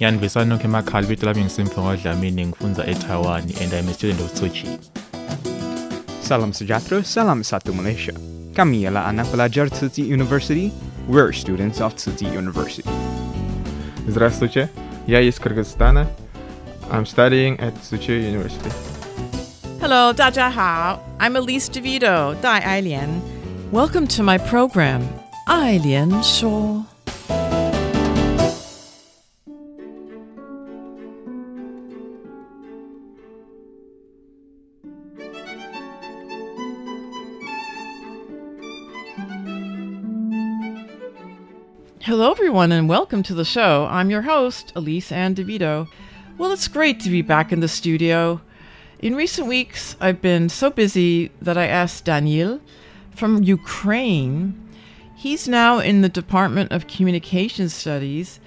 I nonke emakhaya libito lami ngisimfungo dlamini ngifunza etaiwan and i'm a student of Tzu Chi salam sejahtera salam satu malaysia kami ialah anak pelajar Tsinghua University. We're students of Tsinghua University. Здравствуйте, я из Кыргызстана. I'm studying at Tsinghua University. Hello, 大家好. I'm Elise DeVido, Dai Ailian. Welcome to my program, Ailian Shuo. Everyone, and welcome to the show. I'm your host, Elise Ann DeVido. Well, it's great to be back in the studio. In recent weeks, I've been so busy that I asked Daniel from Ukraine. He's now in the Department of Communication Studies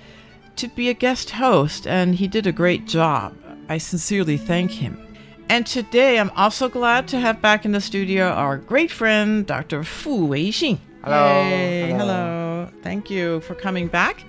to be a guest host, and he did a great job. I sincerely thank him. And today, I'm also glad to have back in the studio our great friend, Dr. Fu Weixin. Hello. Hey, hello. hello. Thank you for coming back.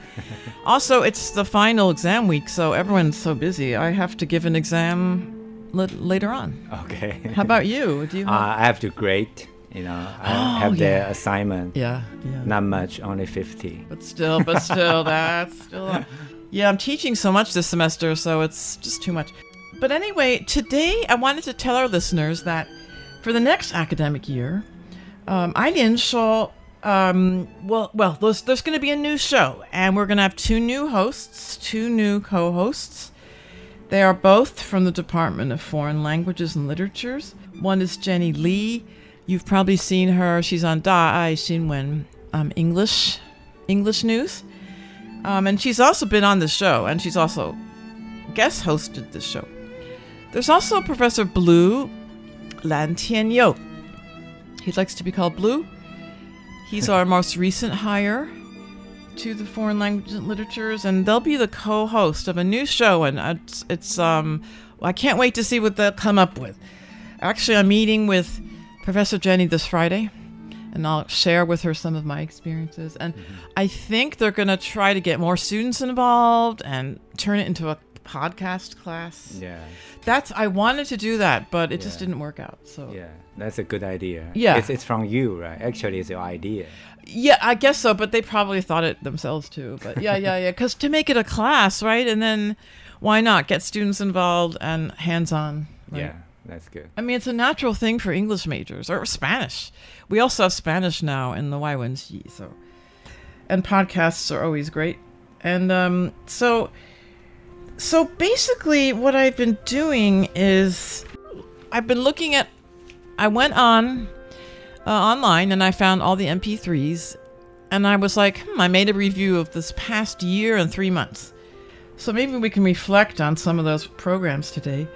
also, it's the final exam week, so everyone's so busy. I have to give an exam l- later on. Okay. How about you? Do you? Have... Uh, I have to grade. You know, I oh, have yeah. the assignment. Yeah, yeah. Not much, only fifty. But still, but still, that's still. Yeah, I'm teaching so much this semester, so it's just too much. But anyway, today I wanted to tell our listeners that for the next academic year, um, Eileen shall um, well, well, there's, there's going to be a new show, and we're going to have two new hosts, two new co-hosts. They are both from the Department of Foreign Languages and Literatures. One is Jenny Lee. You've probably seen her. She's on Da Ai Xinwen um, English English News, um, and she's also been on the show, and she's also guest hosted the show. There's also Professor Blue Lan Tian Yo. He likes to be called Blue. He's our most recent hire to the foreign language and literatures, and they'll be the co-host of a new show, and it's, it's um, I can't wait to see what they'll come up with. Actually, I'm meeting with Professor Jenny this Friday, and I'll share with her some of my experiences. And mm-hmm. I think they're going to try to get more students involved and turn it into a podcast class. Yeah. That's I wanted to do that, but it yeah. just didn't work out. So Yeah. That's a good idea. Yeah. It's, it's from you, right? Actually, it's your idea. Yeah, I guess so, but they probably thought it themselves too. But yeah, yeah, yeah. Because to make it a class, right? And then why not get students involved and hands on? Right? Yeah, that's good. I mean, it's a natural thing for English majors or Spanish. We also have Spanish now in the YWNC, so. And podcasts are always great. And um, so, so basically, what I've been doing is I've been looking at I went on uh, online and I found all the MP3s, and I was like, hmm, I made a review of this past year and three months. So maybe we can reflect on some of those programs today.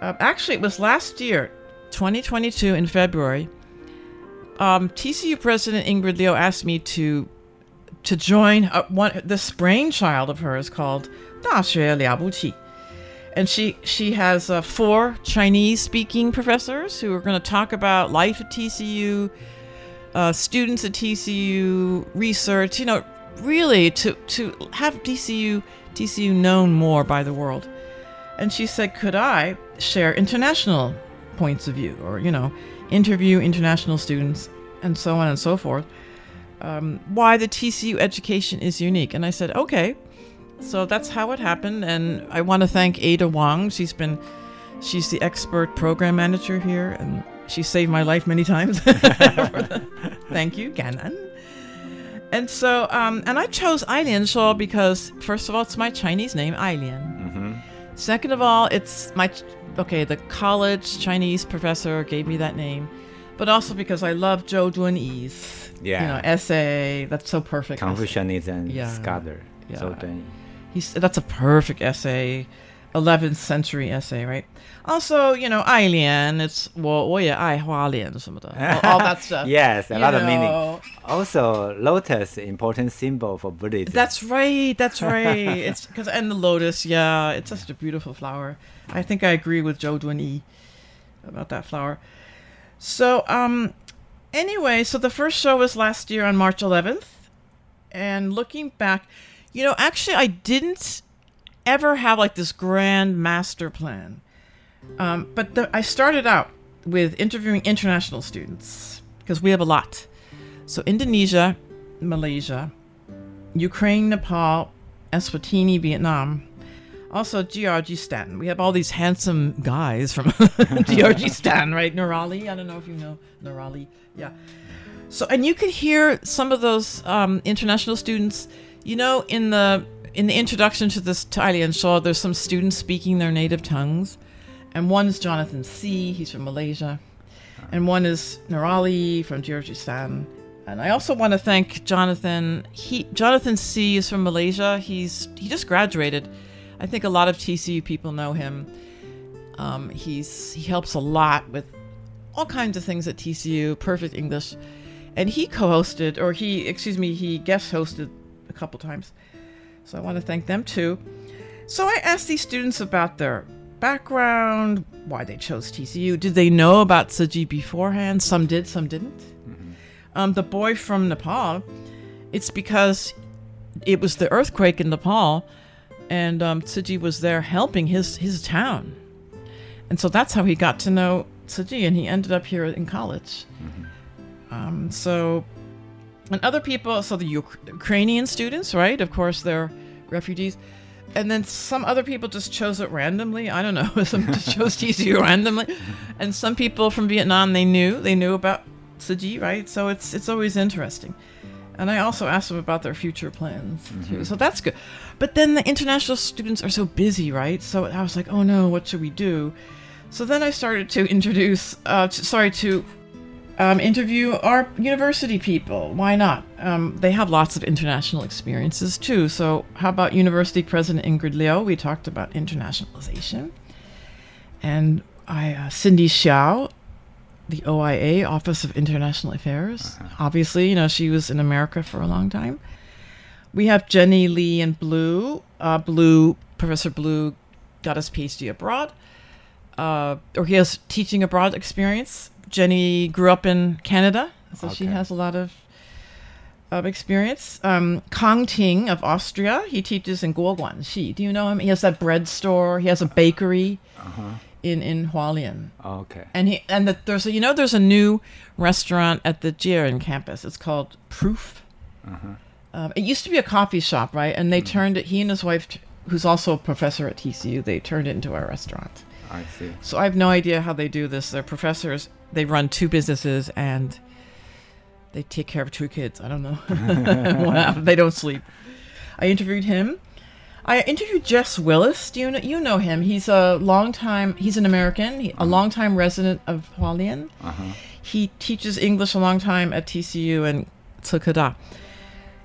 Uh, actually, it was last year, 2022, in February. Um, TCU President Ingrid Liu asked me to to join uh, one this brainchild of hers called 大学了不起 and she she has uh, four Chinese speaking professors who are going to talk about life at TCU, uh, students at TCU, research. You know, really to to have TCU TCU known more by the world. And she said, could I share international points of view, or you know, interview international students and so on and so forth. Um, why the TCU education is unique. And I said, okay. So that's how it happened. And I want to thank Ada Wong. She's been, she's the expert program manager here, and she saved my life many times. thank you, Ganan. And so, um, and I chose Ailian Shuo because, first of all, it's my Chinese name, Ailian. Mm-hmm. Second of all, it's my, okay, the college Chinese professor gave me that name, but also because I love Zhou Dunyi's, Yeah. you know, essay. That's so perfect. Confucianism Yeah. scholar. Yeah. So then, He's that's a perfect essay, 11th century essay, right? Also, you know, 爱莲, it's 我我也爱花莲什么的, all, all that stuff. yes, a you lot of meaning. know. Also, lotus, important symbol for Buddhism. That's right. That's right. it's because and the lotus, yeah, it's such a beautiful flower. I think I agree with Zhou Dunyi about that flower. So, um, anyway, so the first show was last year on March 11th, and looking back, you know, actually, I didn't ever have like this grand master plan. Um, but the, I started out with interviewing international students because we have a lot. So Indonesia, Malaysia, Ukraine, Nepal, Eswatini, Vietnam. Also Kyrgyzstan. We have all these handsome guys from Kyrgyzstan, right? Nurali. I don't know if you know Nurali. Yeah. So and you could hear some of those um, international students. You know, in the in the introduction to this Thailand show, there's some students speaking their native tongues, and one is Jonathan C. He's from Malaysia, and one is Nurali from Kyrgyzstan. And I also want to thank Jonathan. He Jonathan C is from Malaysia. He's he just graduated. I think a lot of TCU people know him. Um, he's he helps a lot with all kinds of things at TCU. Perfect English, and he co-hosted, or he excuse me, he guest hosted couple times. So I want to thank them too. So I asked these students about their background, why they chose TCU. Did they know about Tzu Chi beforehand? Some did, some didn't. Um, the boy from Nepal, it's because it was the earthquake in Nepal, and um, Tzu Chi was there helping his his town, and so that's how he got to know Tzu Chi, and he ended up here in college. Um, so, and other people, so the Ukrainian students, right? Of course, they're refugees. And then some other people just chose it randomly. I don't know. Some just chose TCU randomly. And some people from Vietnam, they knew. They knew about Tzu Chi, right? So it's it's always interesting. And I also asked them about their future plans too. Mhm. So that's good. But then the international students are so busy, right? So I was like, oh no, what should we do? So then I started to introduce, uh, t- sorry, to um, interview our university people. Why not? Um, they have lots of international experiences too. So, how about University President Ingrid Liu? We talked about internationalization. And I, uh, Cindy Xiao, the OIA, Office of International Affairs. Obviously, you know, she was in America for a long time. We have Jenny Lee and Blue. Uh, Blue, Professor Blue, got his PhD abroad, uh, or he has teaching abroad experience. Jenny grew up in Canada, so she has a lot of of experience. Um, Kang Ting of Austria, he teaches in Guoguanxi. Do you know him? He has that bread store. He has a bakery Uh-huh. in in Hualien. Okay. And he and the, there's a you know there's a new restaurant at the Jiren campus. It's called Proof. Uh-huh. Um, it used to be a coffee shop, right? And they turned it. He and his wife, who's also a professor at TCU, they turned it into a restaurant. I see. So I have no idea how they do this. They're professors. They run two businesses and they take care of two kids. I don't know. happened. They don't sleep. I interviewed him. I interviewed Jess Willis. Do you know, you know him? He's a long time. He's an American. He, A long time resident of Hualien. Uh-huh. He teaches English a long time at TCU and Tsukada.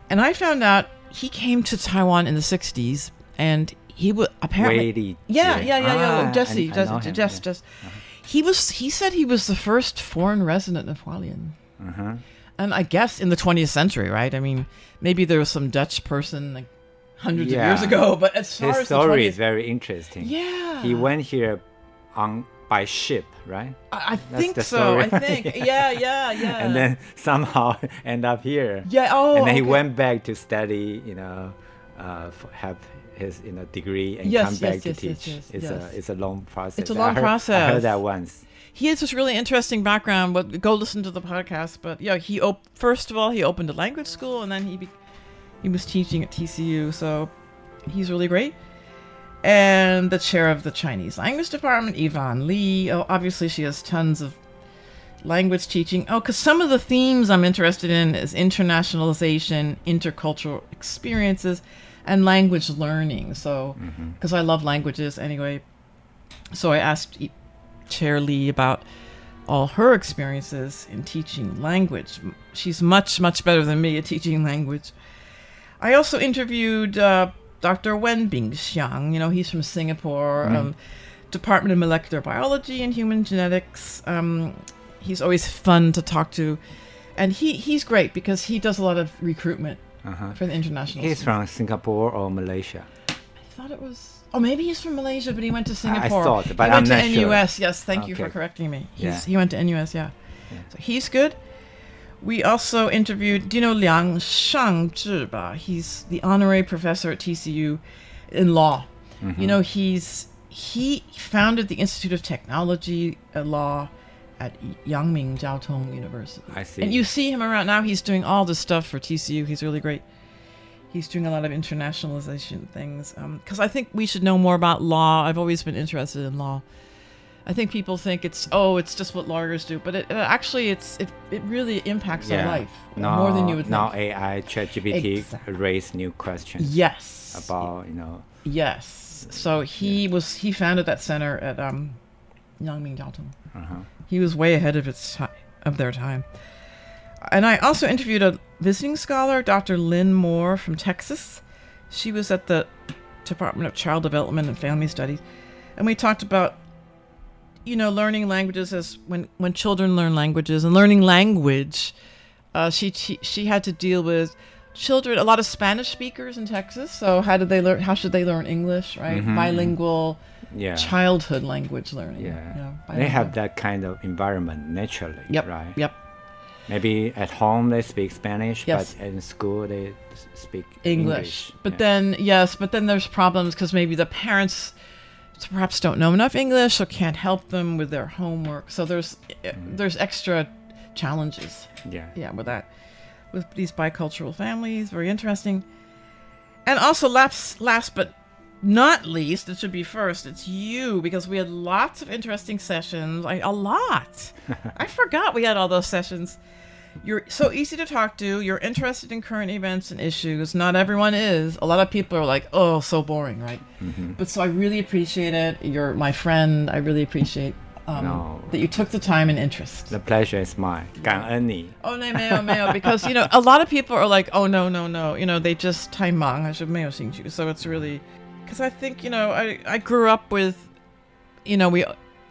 And I found out he came to Taiwan in the 60s and he was apparently yeah, yeah, yeah, yeah. Ah, Jesse, I- I Jesse, Jess, yeah. Jess. He was. He said he was the first foreign resident of Hualien, Uh-huh. and I guess in the 20th century, right? I mean, maybe there was some Dutch person like hundreds of years ago, but as far His as story the is very interesting. Yeah. He went here on by ship, right? I, I think so. I think, yeah, yeah, yeah. and then somehow end up here. Yeah, oh, And then he went back to study, you know, uh, have his you know degree and Yes, come yes, back yes, to teach. it's a it's a long process. It's a long heard- I process. heard that once. he has this really interesting background. But go listen to the podcast. But yeah, he op- first of all he opened a language school, and then he be- he was teaching at TCU. So he's really great. And the chair of the Chinese language department, Yvonne Lee. Oh, obviously, she has tons of language teaching. Oh, because some of the themes I'm interested in is internationalization, intercultural experiences, and language learning. So, because I love languages anyway. So I asked Chair Lee about all her experiences in teaching language. She's much, much better than me at teaching language. I also interviewed uh, Dr. Wen Bingxiang. You know, he's from Singapore, Mm. um, Department of Molecular Biology and Human Genetics. Um, he's always fun to talk to, and he he's great because he does a lot of recruitment Uh-huh. for the international. He's from Singapore or Malaysia. I thought it was. Oh, maybe he's from Malaysia, but he went to Singapore. I thought, but he I'm went to not sure. NUS. Yes, thank you for correcting me. He's, Yeah. He went to NUS. Yeah. So he's good. We also interviewed. Do you know Liang Shangzhi? ba? He's the honorary professor at TCU in law. You Mhm. know, he's he founded the Institute of Technology Law at Yangming Jiaotong University. I see. And you see him around now. He's doing all this stuff for TCU. He's really great. He's doing a lot of internationalization things. Because I think we should know more about law. I've always been interested in law. I think people think it's oh, it's just what lawyers do, but it, it actually it's it, it really impacts our life Now, more than you would now think. Now AI, ChatGPT Exactly. raise new questions. Yes. About you know. Yes. So he was he founded that center at um, Yangming Jiaotong. Uh-huh. He was way ahead of its time, of their time. And I also interviewed a visiting scholar, Dr. Lynn Moore from Texas. She was at the Department of Child Development and Family Studies, and we talked about you know learning languages as when when children learn languages and learning language. Uh, she, she she had to deal with children, a lot of Spanish speakers in Texas. So how did they learn? How should they learn English? Right, Mhm. bilingual. Yeah. Childhood language learning. Yeah. they have that kind of environment naturally. Yep, Right. yep. Maybe at home they speak Spanish, Yes. but in school they speak English. English. But then, yes, but then there's problems because maybe the parents perhaps don't know enough English or can't help them with their homework. So there's eh, there's extra challenges. Yeah. Yeah, with that, with these bicultural families, very interesting. And also, last last but not least, it should be first. It's you because we had lots of interesting sessions. I, a lot. I forgot we had all those sessions. You're so easy to talk to. You're interested in current events and issues. Not everyone is. A lot of people are like, "Oh, so boring," right? Mhm. But so I really appreciate it. You're my friend. I really appreciate um, No. that you took the time and interest. The pleasure is mine. 感恩你。 Oh, no, 没有没有 because you know a lot of people are like, oh no no no, you know they just 太忙还是没有兴趣. So it's really because I think you know I I grew up with, you know we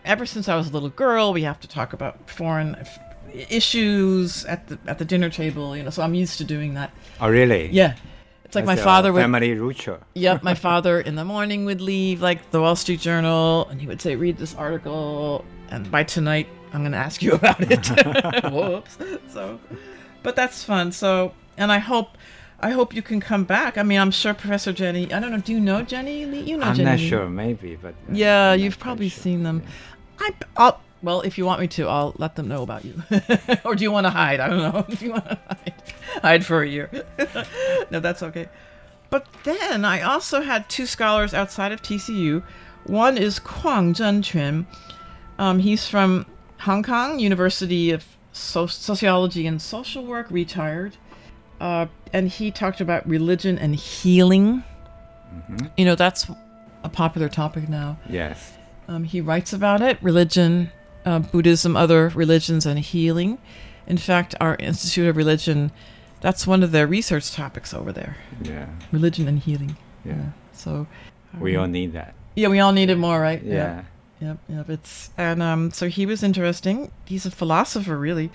ever since I was a little girl we have to talk about foreign f- issues at the at the dinner table. You know, so I'm used to doing that. Oh, really? Yeah. It's like my That's a father would family ritual. Yep, my father in the morning would leave like the Wall Street Journal and he would say, read this article and by tonight I'm gonna ask you about it. Whoops. So but that's fun. So and I hope I hope you can come back. I mean I'm sure Professor Jenny I don't know, do you know Jenny Lee? You know Jenny. I'm not Lee. sure, maybe, but uh, Yeah, you've probably seen them. I I'll well, if you want me to, I'll let them know about you. or do you want to hide? I don't know. Do you want to hide? Hide for a year. no, that's okay. But then I also had two scholars outside of TCU. One is Kwang Zhenquan. Um, he's from Hong Kong University of so- Sociology and Social Work, retired. Uh, and he talked about religion and healing. You know, that's a popular topic now. Yes. Um, he writes about it religion, uh, Buddhism, other religions, and healing. In fact, our Institute of Religion, that's one of their research topics over there. Yeah. Religion and healing. Yeah. So We um, all need that. Yeah, we all need it more, right? Yeah. Yep, yep. It's and um, so he was interesting. He's a philosopher, really.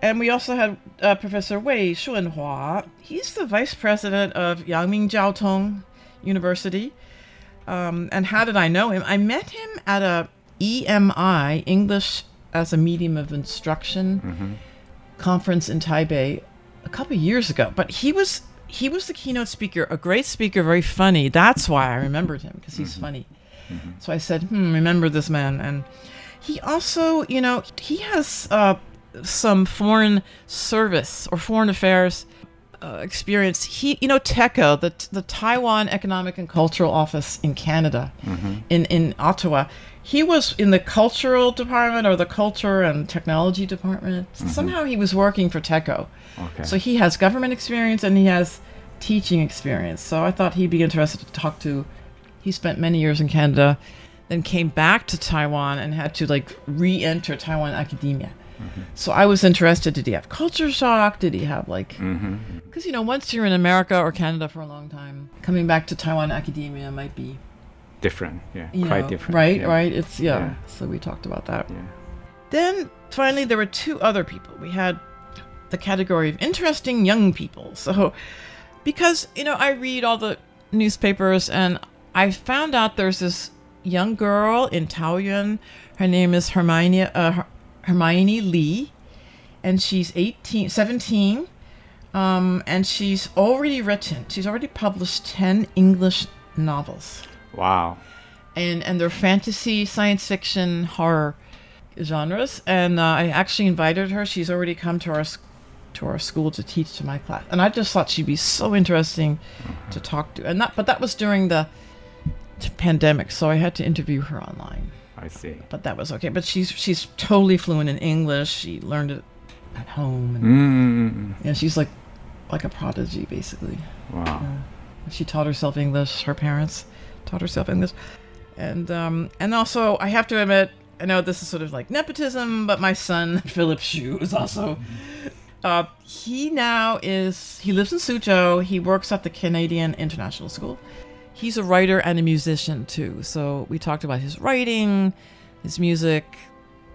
And we also had uh, Professor Wei Shunhua. He's the vice president of Yangming Jiaotong University. Um, and how did I know him? I met him at a EMI English as a medium of instruction Mhm. conference in Taipei a couple years ago. But he was he was the keynote speaker, a great speaker, very funny. That's why I remembered him because he's funny. So I said, hmm, remember this man. And he also, you know, he has uh, some foreign service or foreign affairs uh, experience. He, you know, TECO, the the Taiwan Economic and Cultural Office in Canada, Mhm. in in Ottawa. He was in the cultural department or the culture and technology department. Mhm. Somehow he was working for TECO. Okay. So he has government experience and he has teaching experience. So I thought he'd be interested to talk to. He spent many years in Canada, then came back to Taiwan and had to like re-enter Taiwan academia. So I was interested. Did he have culture shock? Did he have like? Mhm. Because you know, once you're in America or Canada for a long time, coming back to Taiwan academia might be Different, yeah, quite know, different. right? yeah. Right? It's yeah. Yeah. So we talked about that. Yeah. Then finally, there were two other people. We had the category of interesting young people. So, because, you know, I read all the newspapers and I found out there's this young girl in Taoyuan. Her name is Hermione, uh, Hermione Lee, and she's 18, 17. Um, and she's already written, she's already published 10 English novels Wow. and and they're fantasy, science fiction, horror genres. And uh, I actually invited her. She's already come to our to our school to teach to my class, and I just thought she'd be so interesting to talk to. And that, but that was during the pandemic, so I had to interview her online. I see. But that was okay. But she's she's totally fluent in English. She learned it at home, and Mm. yeah, she's like like a prodigy basically. Wow. Yeah. She taught herself English. Her parents taught herself English, and um, and also I have to admit, I know this is sort of like nepotism, but my son Philip Shu is also. Uh, he now is he lives in Suzhou. He works at the Canadian International School. He's a writer and a musician too. So we talked about his writing, his music.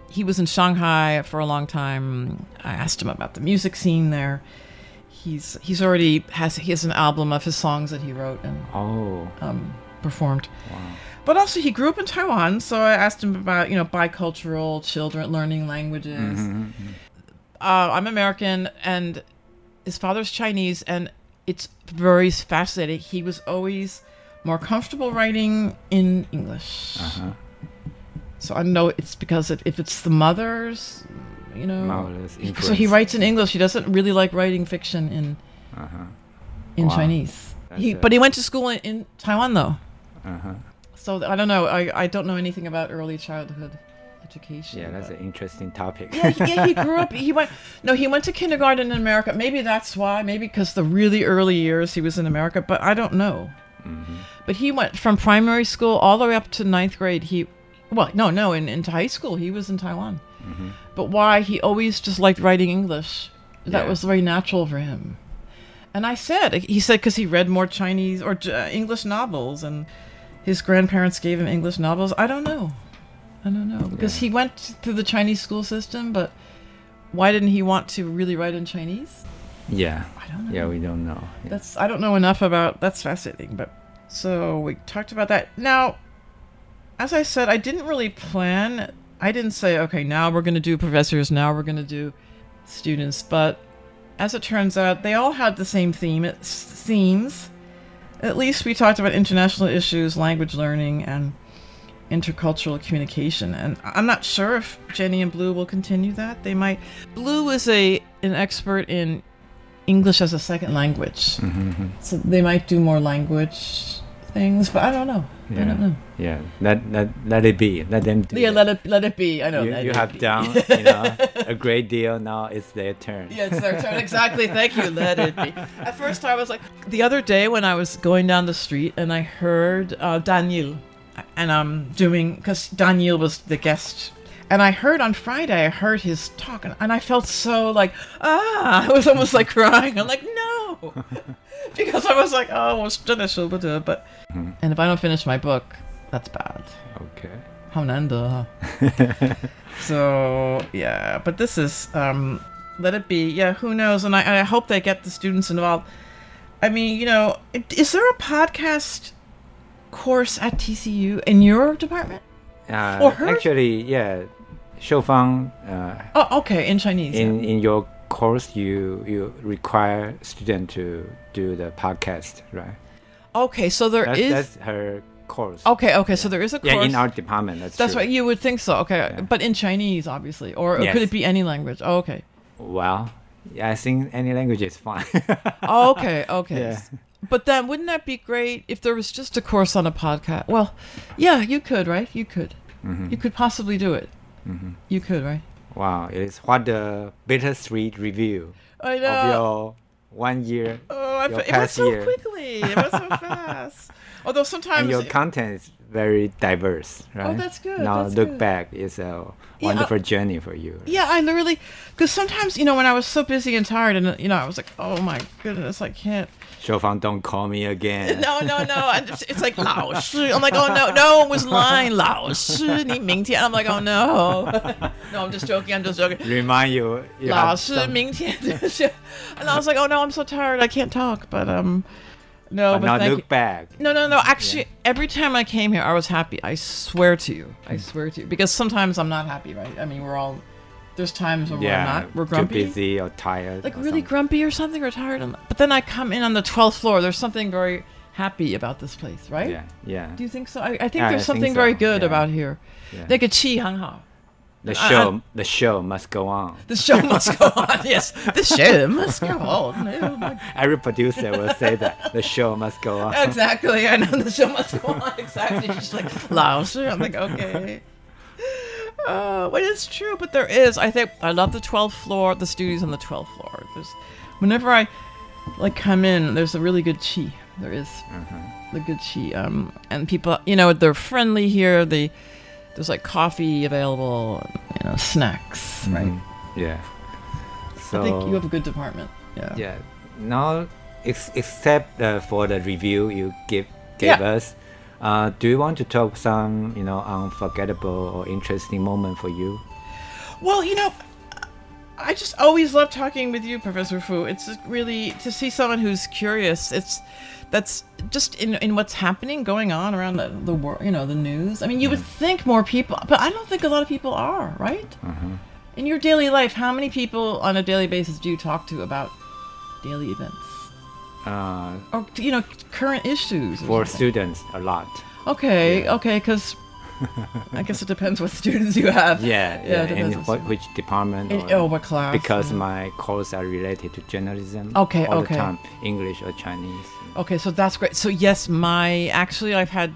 He was in Shanghai for a long time. I asked him about the music scene there. He's he's already has he has an album of his songs that he wrote and Oh. um, performed. Wow. But also he grew up in Taiwan, so I asked him about you know bicultural children learning languages. Mhm, Uh, I'm American, and his father's Chinese, and it's very fascinating. He was always more comfortable writing in English. Uh-huh. So I know it's because if, if it's the mother's, you know, Mother's so he writes in English. He doesn't really like writing fiction in Uh-huh. in Wow. Chinese. That's He, it. but he went to school in, in Taiwan though. Uh-huh. So I don't know. I, I don't know anything about early childhood education. Yeah, that's but- an interesting topic. yeah, he- yeah, he grew up. He went. No, he went to kindergarten in America. Maybe that's why. Maybe because the really early years he was in America. But I don't know. Mhm. But he went from primary school all the way up to ninth grade. He, well, no, no, in, into high school he was in Taiwan. Mhm. But why? He always just liked writing English. That Yeah. was very natural for him. And I said, he said, because he read more Chinese or uh, English novels, and his grandparents gave him English novels. I don't know. I don't know because he went through the Chinese school system, but why didn't he want to really write in Chinese? Yeah. I don't know. Yeah, we don't know. Yeah. That's I don't know enough about. That's fascinating. But so we talked about that. Now, as I said, I didn't really plan. I didn't say, okay, now we're going to do professors. Now we're going to do students. But as it turns out, they all had the same theme. It's themes. At least we talked about international issues, language learning, and intercultural communication. And I'm not sure if Jenny and Blue will continue that. They might. Blue is a an expert in English as a second language. Mhm. So they might do more language things, but I don't know. I Yeah. don't know. Yeah. Let let let it be. Let them do. Yeah, that. let it let it be. I know. You, you have be. done, you know, a great deal. Now it's their turn. Yeah, it's their turn. Exactly. Thank you. Let it be. At first, I was like, the other day when I was going down the street and I heard uh, Daniel, and I'm doing because Daniel was the guest, and I heard on Friday, I heard his talk, and, and I felt so like, ah, I was almost like crying. I'm like, no, because I was like, oh, I almost finished, but mm-hmm. and if I don't finish my book, that's bad. Okay. Hamnanda. so yeah, but this is um, let it be. Yeah, who knows? And I, I hope they get the students involved. I mean, you know, is there a podcast course at TCU in your department? Uh, actually, yeah, Shoufang, uh, Oh, okay, in Chinese. in in your course, you you require student to do the podcast, right? okay, so there that's, is. that's her course. Okay, okay, so there is a course. Yeah, in our department. That's That's right. You would think so. Okay, but in Chinese, obviously, or Yes. could it be any language? Oh, okay. Well, yeah, I think any language is fine. Oh, okay, okay. Yeah. But then, wouldn't that be great if there was just a course on a podcast? Well, yeah, you could, right? You could. Mhm. You could possibly do it. Mhm. You could, right? Wow, it is what the bittersweet review I of your one year. Oh, I your it went so year. quickly. It went so fast. Although sometimes and your it- content is very diverse, oh, right? Oh, that's good. Now that's look good. back, it's a wonderful yeah, journey for you. Right? Yeah, I literally, because sometimes you know when I was so busy and tired, and you know I was like, oh my goodness, I can't. Shofan, don't call me again. No, no, no. Just, it's like Lao Shi. I'm like, oh no, no one was lying. Lao Shi, ni Ming Tian. I'm like, oh no. no, I'm just joking. I'm just joking. Remind you. you Lao Shi, Ming Tian. and I was like, oh no, I'm so tired. I can't talk. But um, no. But But, now thank look you. back. No, no, no. Actually, every time I came here, I was happy. I swear to you. I swear to you. Because sometimes I'm not happy, right? I mean, we're all. There's times when yeah, we're not. We're too grumpy. busy or tired. Like or really something. grumpy or something or tired. And, but then I come in on the 12th floor. There's something very happy about this place, right? Yeah, yeah. Do you think so? I, I think Yeah, there's I think something so, very good yeah. about here. Yeah. 那个气很好。 The show, I- the show must go on. The show must go on. Yes, the show must go on. Oh Every producer will say that the show must go on. Exactly. I know the show must go on. Exactly. She's like, 老师. I'm like, okay. Uh, well, it's true, but there is. I think I love the 12th floor. The studio's on the 12th floor. There's, whenever I like come in, there's a really good chi. There is the good chi. Um, and people, you know, they're friendly here. They there's like coffee available. You know, snacks. Right. Mhm. Yeah. So I think you have a good department. Yeah. Yeah. Now, ex- except uh, for the review you give gave Yeah. us, uh, do you want to talk some, you know, unforgettable or interesting moment for you? Well, you know, I just always love talking with you, Professor Fu. It's really to see someone who's curious. It's that's just in in what's happening, going on around the, the world. You know, the news. I mean, you would think more people, but I don't think a lot of people are. Right? Uh-huh. In your daily life, how many people on a daily basis do you talk to about daily events Uh, or you know current issues? for something? students, a lot. Okay, okay, because I guess it depends what students you have. Yeah, yeah. yeah. in what, which department? In- or- oh, what class, Because yeah. my course are related to journalism. Okay, all okay. the time, English or Chinese. Okay, so that's great. So yes, my actually I've had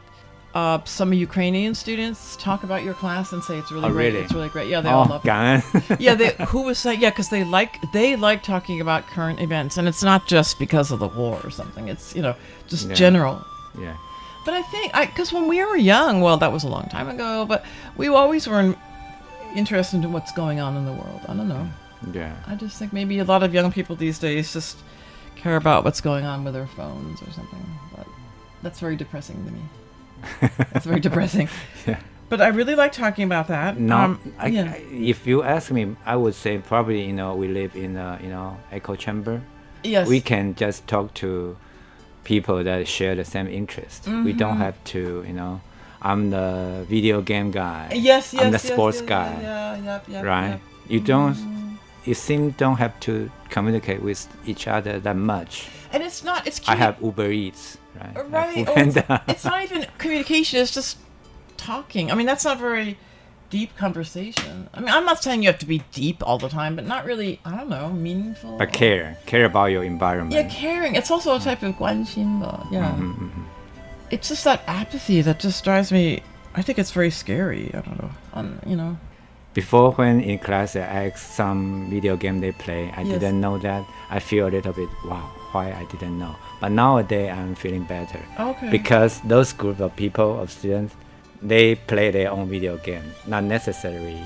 uh, some Ukrainian students talk about your class and say it's really Oh, great. really? It's really great. Yeah, they Oh, all loveit. yeah, they who was saying yeah because they like they like talking about current events and it's not just because of the war or something. It's you know just Yeah. general. Yeah. But I think I because when we were young, well, that was a long time ago, but we always were in- interested in what's going on in the world. I don't know. Yeah. I just think maybe a lot of young people these days just care about what's going on with their phones or something. But that's very depressing to me. That's very depressing. Yeah. But I really like talking about that. No, Um, I, yeah. I- if you ask me, I would say probably you know we live in a you know echo chamber. Yes. We can just talk to people that share the same interest. We don't Mhm. have to you know. I'm the video game guy. Yes, yes, I'm the yes, sports yes, guy. yeah, yeah, yep, yep, right. Mm-hmm. You don't. You seem don't have to communicate with each other that much. And it's not. It's I have Uber Eats. Right. Right. Oh, it's, it's not even communication. It's just talking. I mean, that's not very deep conversation. I mean, I'm not saying you have to be deep all the time, but not really, I don't know, meaningful. But care. Care about your environment. Yeah, caring. It's also a type of guanxin, yeah. Mm -hmm, mm -hmm. It's just that apathy that just drives me, I think it's very scary. I don't know, um, you know. Before, when in class I asked some video game they play, I yes. didn't know that. I feel a little bit, wow, why I didn't know. But nowadays I'm feeling better. Okay. Because those group of people, of students, they play their own video game. Not necessarily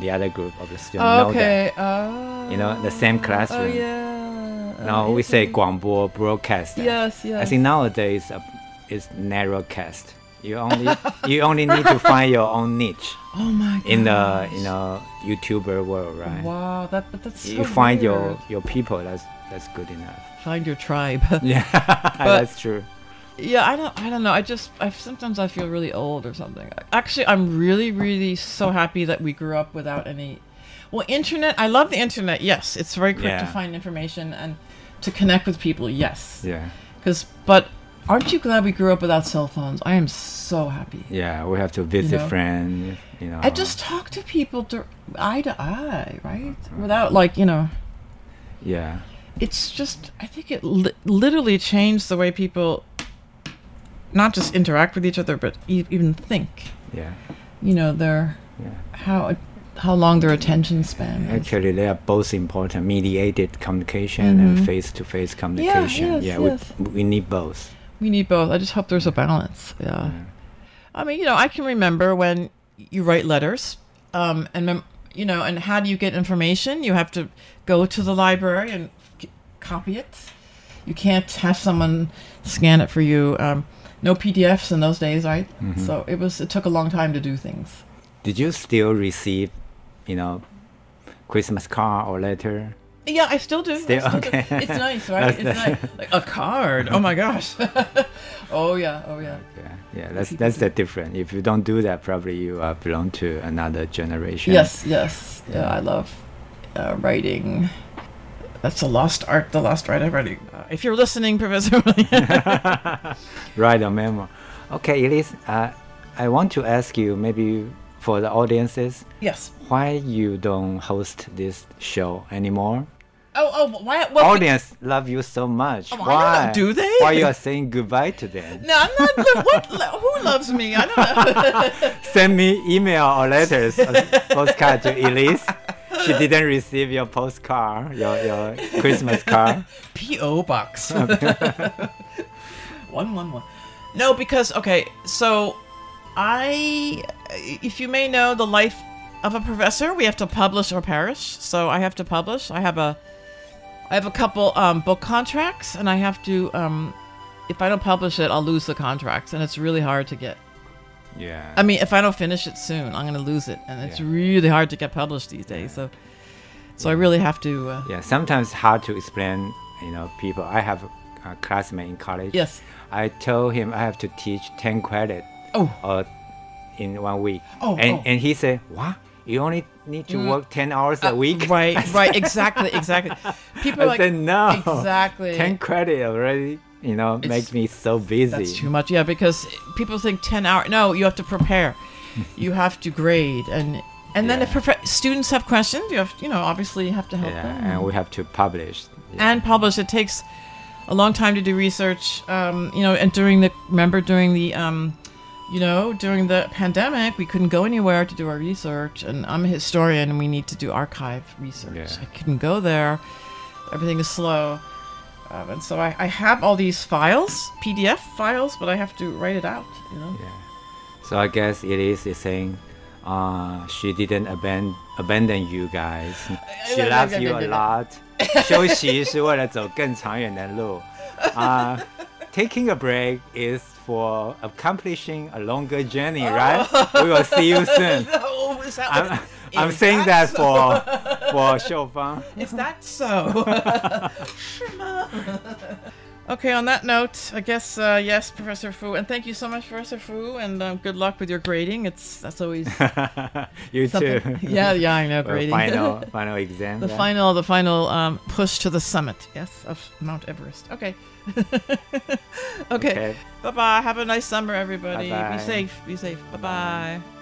the other group of the students know that. okay. Oh. You know, the same classroom. Oh yeah. Now Oh, we say okay. 广播 broadcast. Yes, yes. I think nowadays uh, it's narrowcast. You only you only need to find your own niche. Oh my god. In the you know YouTuber world, right? Wow, that but that's so you find your weird. your people. That's that's good enough. find your tribe. Yeah, that's true. Yeah, I don't. I don't know. I just. I sometimes I feel really old or something. Actually, I'm really, really so happy that we grew up without any. Well, internet. I love the internet. Yes, it's very quick to find information and to connect with people. Yes. Yeah. Because, but aren't you glad we grew up without cell phones? I am so happy. Yeah, we have to visit know? friends. You know. I just talk to people dir- eye to eye, right? Uh-huh. Without like you know. Yeah. It's just I think it li- literally changed the way people not just interact with each other, but e- even think. Yeah. You know, their Yeah. how how long their attention span is. Actually, they are both important. Mediated communication Mhm. and face-to-face communication. yes, yeah, yes. We, we need both. We need both. I just hope there's a balance. Yeah. I mean, you know, I can remember when you write letters, um, and mem- you know, and how do you get information? You have to go to the library and c- copy it. You can't have someone scan it for you. Um, no PDFs in those days, right? Mhm. So it was. It took a long time to do things. Did you still receive, you know, Christmas card or letter? Yeah, I still do. Still? still do. It's nice, right? It's nice. Like a card. Oh my gosh. oh yeah. Oh yeah. Yeah, that's that's the difference. If you don't do that, probably you uh, belong to another generation. Yes, yes. Yeah, I love uh, writing. That's a lost art, the lost art of writing. Uh, if you're listening, Professor Write a memo. Okay, Elise, uh, I want to ask you, maybe for the audiences, Yes. why you don't host this show anymore? Oh, oh, why? Well, Audience love you so much. Oh, why? know. Do they? Why you are saying goodbye to them? No, I'm not. what? Who loves me? I don't know. Send me email or letters, postcard to Elise. She didn't receive your postcard, your your Christmas card. P.O. box. one, one, one. No, because okay, so I, if you may know, the life of a professor, we have to publish or perish. So I have to publish. I have a, I have a couple um, book contracts, and I have to. Um, if I don't publish it, I'll lose the contracts, and it's really hard to get. Yeah. I mean, if I don't finish it soon, I'm gonna lose it, and it's really hard to get published these days. So, so I really have to. Uh, Yeah, sometimes hard to explain. You know, people. I have a classmate in college. Yes. I told him I have to teach ten credit. Oh. Uh, in one week. Oh, And oh. and he said, "What? You only need to Mm. work ten hours a Uh, week?" right, right, exactly, exactly. People I like, said no. exactly. Ten credit already. You know, It's- makes me so busy. That's too much. Yeah, because people think ten hours. No, you have to prepare. you have to grade, and and then if prof- students have questions, you have you know obviously you have to help Yeah, them. and we have to publish. and publish. It takes a long time to do research. Um, you know, and during the remember during the um, you know during the pandemic, we couldn't go anywhere to do our research. And I'm a historian, and we need to do archive research. I couldn't go there. Everything is slow. Um, and so I, I have all these files, PDF files, but I have to write it out. You know. So I guess Elise is saying, uh, she didn't abandon abandon you guys. She loves you a lot. 休息是为了走更长远的路。Uh, taking a break is for accomplishing a longer journey, right? We will see you soon. Oh, is that I'm, what- I'm is saying that that for so? for Is that so? okay, on that note, I guess uh, yes, Professor Fu, and thank you so much, Professor Fu, and um, good luck with your grading. It's that's always You too. Yeah, yeah, I know Well, grading. final final exam. the yeah. final, the final um, push to the summit. Yes, of Mount Everest. Okay. okay. Okay. Bye bye. Have a nice summer, everybody. Bye-bye. Be safe. Be safe. Bye bye.